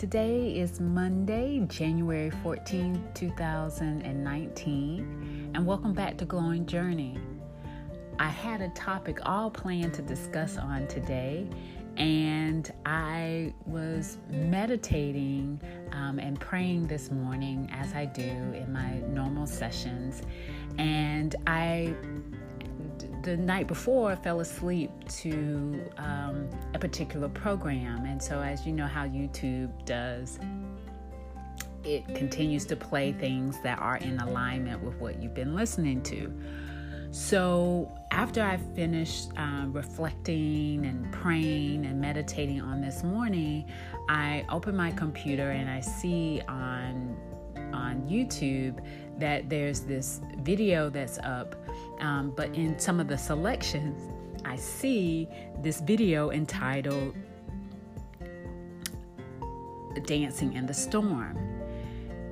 Today is Monday, January 14, 2019, and welcome back to Glowing Journey. I had a topic all planned to discuss on today, and I was meditating um, and praying this morning as I do in my normal sessions, and I the night before, I fell asleep to um, particular program. And so, as you know, how YouTube does, it continues to play things that are in alignment with what you've been listening to. So, after I finished um, reflecting and praying and meditating on this morning, I open my computer and I see on on YouTube that there's this video that's up um, but in some of the selections, I see this video entitled Dancing in the Storm.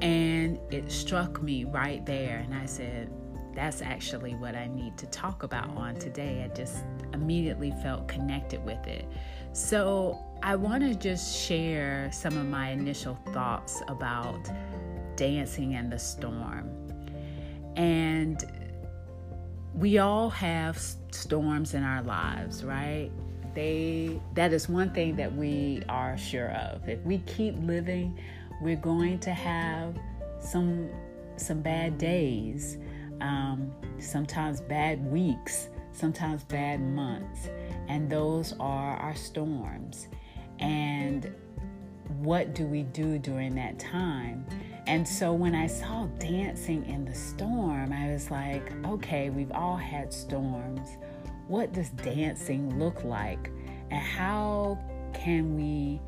And it struck me right there. And I said, that's actually what I need to talk about on today. I just immediately felt connected with it. So I want to just share some of my initial thoughts about dancing in the storm. And we all have storms in our lives, right? They that is one thing that we are sure of. If we keep living, we're going to have some some bad days, um, sometimes bad weeks, sometimes bad months, and those are our storms. And what do we do during that time? And so when I saw dancing in the storm, I was like, okay, we've all had storms. What does dancing look like? And how can we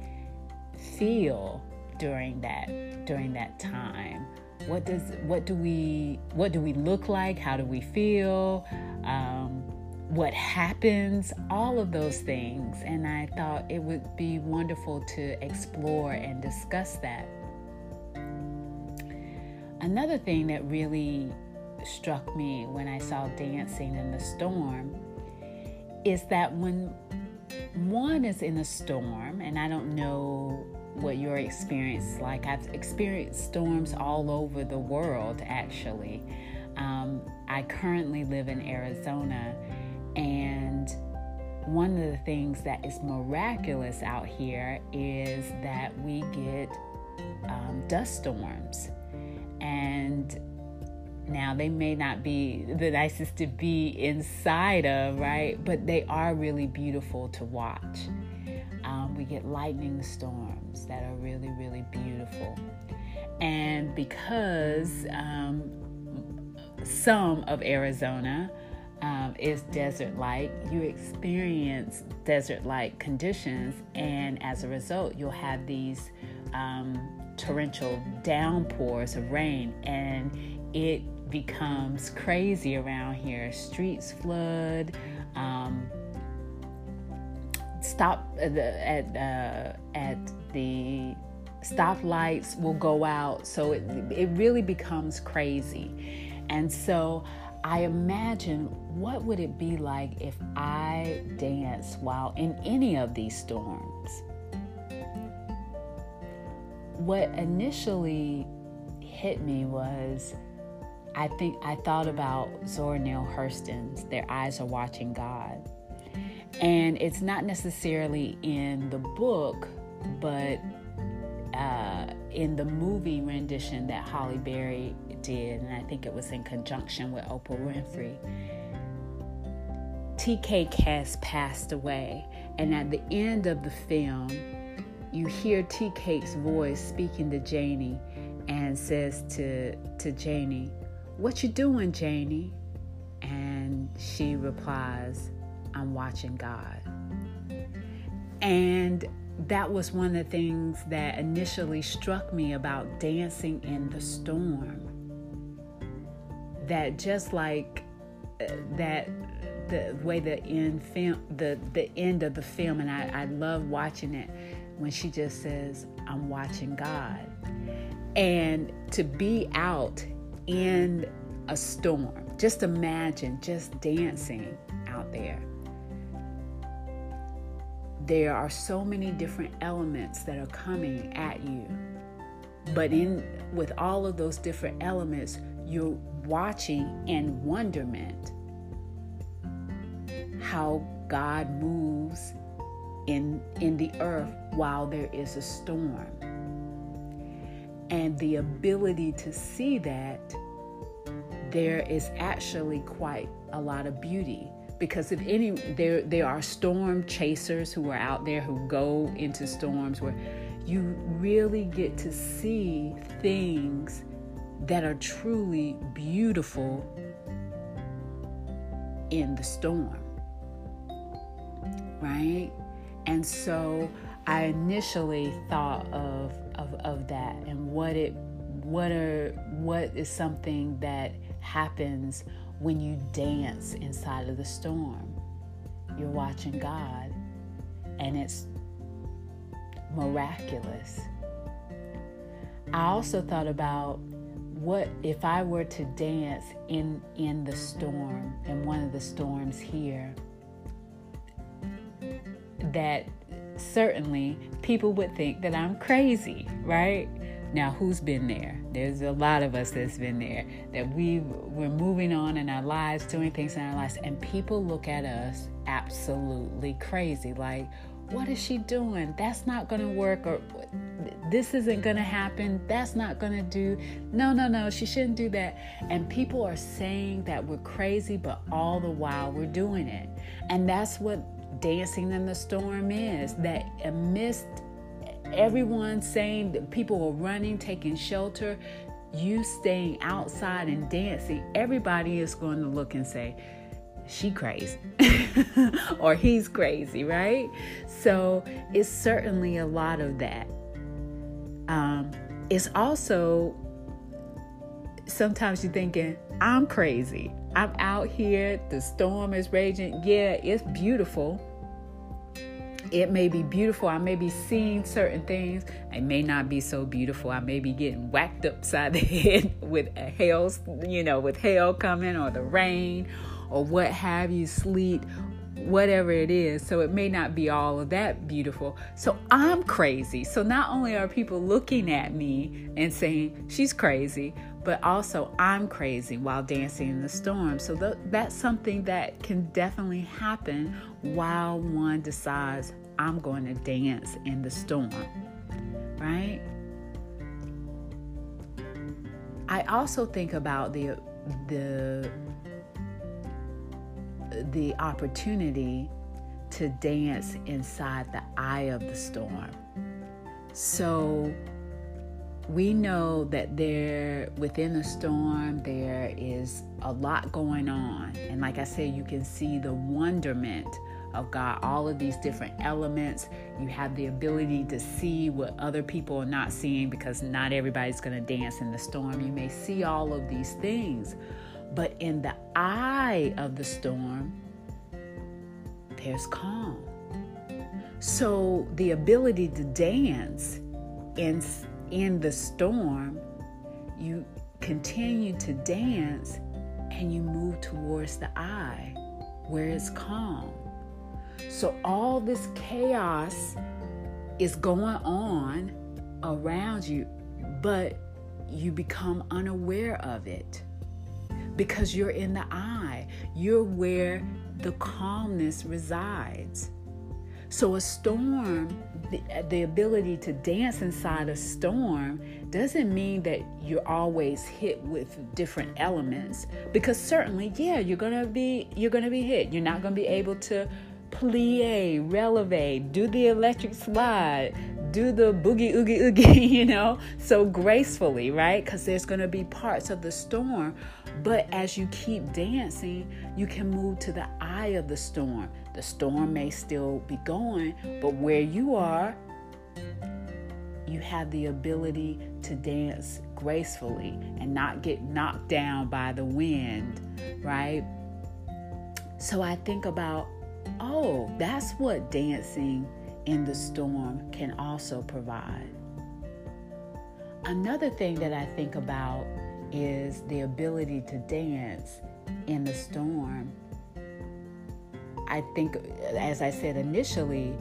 feel during that during that time? What does what do we what do we look like? How do we feel? Um, what happens? All of those things. And I thought it would be wonderful to explore and discuss that. Another thing that really struck me when I saw Dancing in the Storm is that when one is in a storm, and I don't know what your experience is like, I've experienced storms all over the world actually. Um, I currently live in Arizona, and one of the things that is miraculous out here is that we get um, dust storms. And now they may not be the nicest to be inside of, right? But they are really beautiful to watch. Um, we get lightning storms that are really, really beautiful. And because um, some of Arizona um, is desert like, you experience desert like conditions, and as a result, you'll have these um, torrential downpours of rain and it becomes crazy around here. Streets flood. Um, stop at the, at, uh, at the stoplights will go out. So it, it really becomes crazy. And so I imagine what would it be like if I danced while in any of these storms? What initially hit me was I think I thought about Zora Neale Hurston's Their Eyes Are Watching God. And it's not necessarily in the book, but uh, in the movie rendition that Halle Berry did, and I think it was in conjunction with Oprah Winfrey. Tea Cake has passed away, and at the end of the film, you hear Tea Cake's voice speaking to Janie and says to, to Janie, What you doing, Janie? And she replies, I'm watching God. And that was one of the things that initially struck me about dancing in the storm. That just like uh, that the way the end film the the end of the film and I, I love watching it when she just says, I'm watching God. And to be out in a storm, just imagine just dancing out there. there are so many different elements that are coming at you. But in with all of those different elements, you're watching in wonderment how God moves in in the earth while there is a storm. And the ability to see that there is actually quite a lot of beauty because if any there there are storm chasers who are out there who go into storms where you really get to see things that are truly beautiful in the storm right and so i initially thought of of, of that and what it what are what is something that happens when you dance inside of the storm. You're watching God, and it's miraculous. I also thought about what if I were to dance in in the storm, in one of the storms here, that certainly people would think that I'm crazy, right? Now, who's been there? There's a lot of us that's been there. That we we're moving on in our lives, doing things in our lives, and people look at us absolutely crazy. Like, what is she doing? That's not going to work, or this isn't going to happen. That's not going to do. No, no, no. She shouldn't do that. And people are saying that we're crazy, but all the while we're doing it. And that's what dancing in the storm is. That amidst everyone saying that people are running, taking shelter, you staying outside and dancing, everybody is going to look and say, she crazy or he's crazy, right? So it's certainly a lot of that. Um, it's also sometimes you're thinking, I'm crazy. I'm out here, the storm is raging. Yeah, it's beautiful it may be beautiful. I may be seeing certain things. It may not be so beautiful. I may be getting whacked upside the head with a hail, you know, with hail coming or the rain or what have you, sleet, whatever it is. So it may not be all of that beautiful. So I'm crazy. So not only are people looking at me and saying, she's crazy, but also I'm crazy while dancing in the storm. So th- that's something that can definitely happen while one decides I'm going to dance in the storm, right? I also think about the the the opportunity to dance inside the eye of the storm. So we know that there within the storm there is a lot going on. And like i said you can see the wonderment of god all of these different elements. You have the ability to see what other people are not seeing because not everybody's going to dance in the storm. You may see all of these things but in the eye of the storm there's calm so the ability to dance in in the storm, you continue to dance and you move towards the eye where it's calm. So all this chaos is going on around you, but you become unaware of it because you're in the eye. You're where the calmness resides. So, a storm, the, the, ability to dance inside a storm, doesn't mean that you're always hit with different elements. Because certainly, yeah, you're gonna be you're gonna be hit. You're not gonna be able to plie, releve, do the electric slide, do the boogie oogie oogie, you know, so gracefully, right? Because there's gonna be parts of the storm. But as you keep dancing, you can move to the eye of the storm. The storm may still be going, but where you are, you have the ability to dance gracefully and not get knocked down by the wind, right? So I think about, oh, that's what dancing in the storm can also provide. Another thing that I think about is the ability to dance in the storm I think, as I said initially,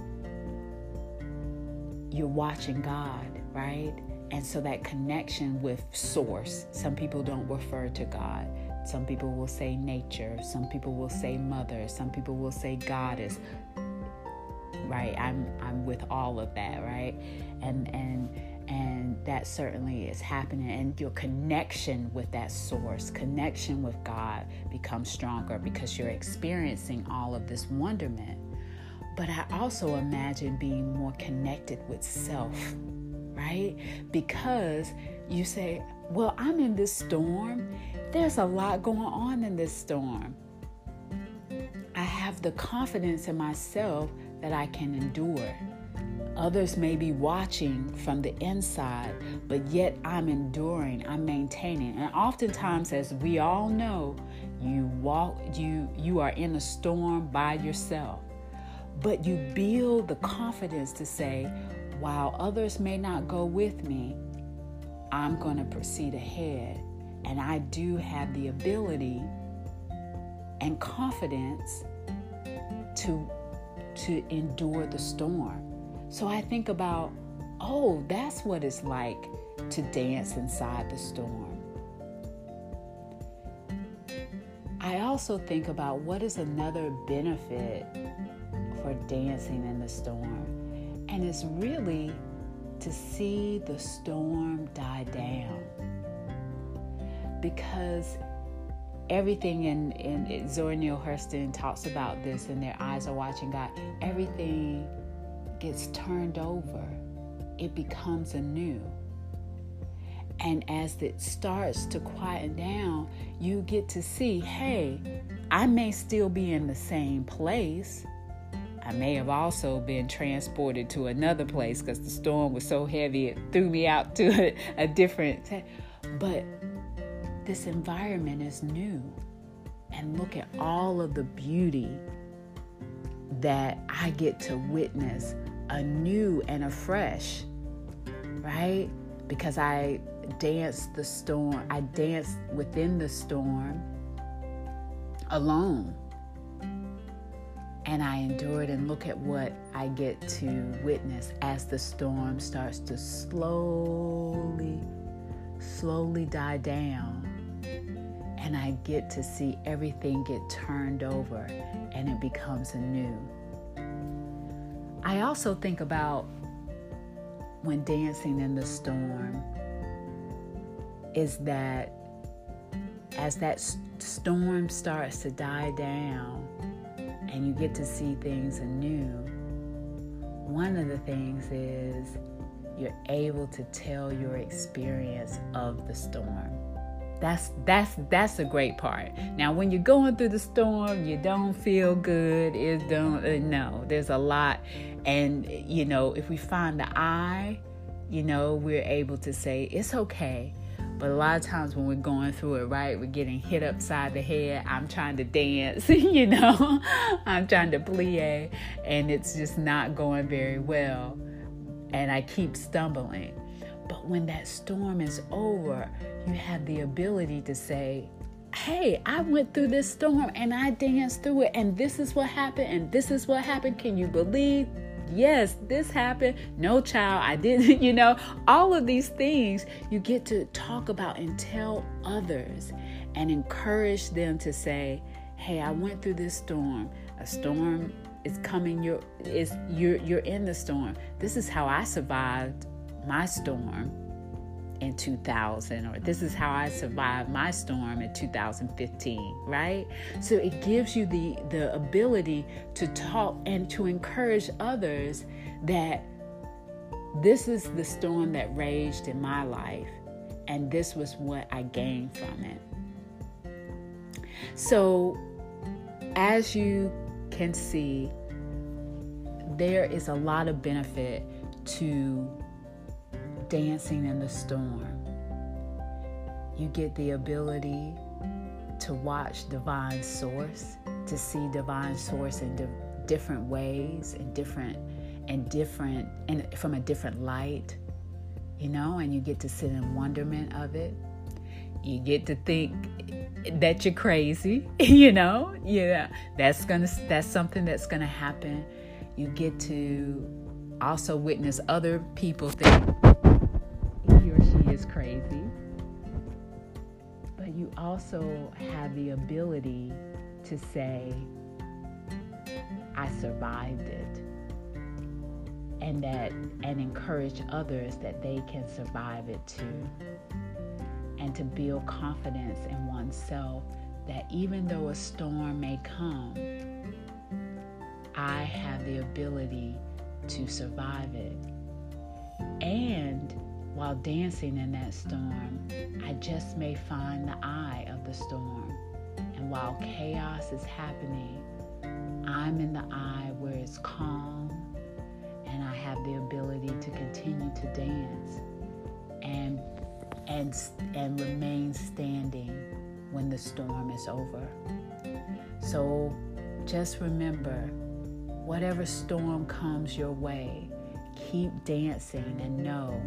you're watching God, right? And so that connection with source, some people don't refer to God. Some people will say nature, some people will say mother, some people will say goddess. Right? I'm I'm with all of that, right? And and and that certainly is happening. And your connection with that source connection with god becomes stronger because you're experiencing all of this wonderment. But i also imagine being more connected with self right? Because you say well i'm in this storm. There's a lot going on in this storm. I have the confidence in myself that i can endure Others may be watching from the inside, but yet I'm enduring, I'm maintaining. And oftentimes, as we all know, you walk, you you are in a storm by yourself. But you build the confidence to say, while others may not go with me, I'm going to proceed ahead. And I do have the ability and confidence to to endure the storm. So I think about, oh, that's what it's like to dance inside the storm. I also think about what is another benefit for dancing in the storm. And it's really to see the storm die down. Because everything in, in Zora Neale Hurston talks about this and Their Eyes Are Watching God, everything gets turned over, it becomes anew. And as it starts to quieten down, you get to see hey, I may still be in the same place. I may have also been transported to another place because the storm was so heavy it threw me out to a, a different. But this environment is new. And look at all of the beauty that I get to witness anew and afresh, right? Because I danced the storm, I danced within the storm alone. And I endured, and look at what I get to witness as the storm starts to slowly, slowly die down. And I get to see everything get turned over and it becomes anew. I also think about when dancing in the storm is that as that storm starts to die down and you get to see things anew, one of the things is you're able to tell your experience of the storm. That's that's that's a great part. Now, when you're going through the storm, you don't feel good. It don't uh, no. There's a lot, and you know, if we find the I, you know, we're able to say it's okay. But a lot of times when we're going through it, right, we're getting hit upside the head. I'm trying to dance, you know, I'm trying to plie, and it's just not going very well. And I keep stumbling. But when that storm is over, you have the ability to say, Hey, I went through this storm and I danced through it, and this is what happened, and this is what happened. Can you believe? Yes, this happened. No, child, I didn't. You know, all of these things you get to talk about and tell others and encourage them to say, Hey, I went through this storm. A storm is coming. You're, is, you're, you're in the storm. This is how I survived my storm in 2000 or this is how I survived my storm in 2015 right? So it gives you the the ability to talk and to encourage others that this is the storm that raged in my life and this was what I gained from it. So as you can see there is a lot of benefit to dancing in the storm. You get the ability to watch divine source, to see divine source in di- different ways, in different and different and from a different light, you know, and you get to sit in wonderment of it. You get to think that you're crazy, you know. Yeah, that's gonna that's something that's gonna happen. You get to also witness other people think is crazy. But you also have the ability to say, I survived it. And that and encourage others that they can survive it too. And to build confidence in oneself that even though a storm may come, I have the ability to survive it. And while dancing in that storm, I just may find the eye of the storm. And while chaos is happening, I'm in the eye where it's calm and I have the ability to continue to dance and and and remain standing when the storm is over. So just remember whatever storm comes your way, keep dancing and know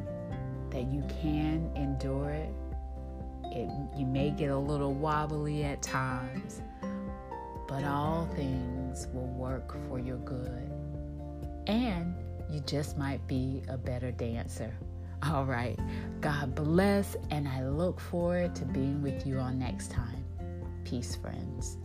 that you can endure it. it. You may get a little wobbly at times, but all things will work for your good. And you just might be a better dancer. All right. God bless, and I look forward to being with you all next time. Peace, friends.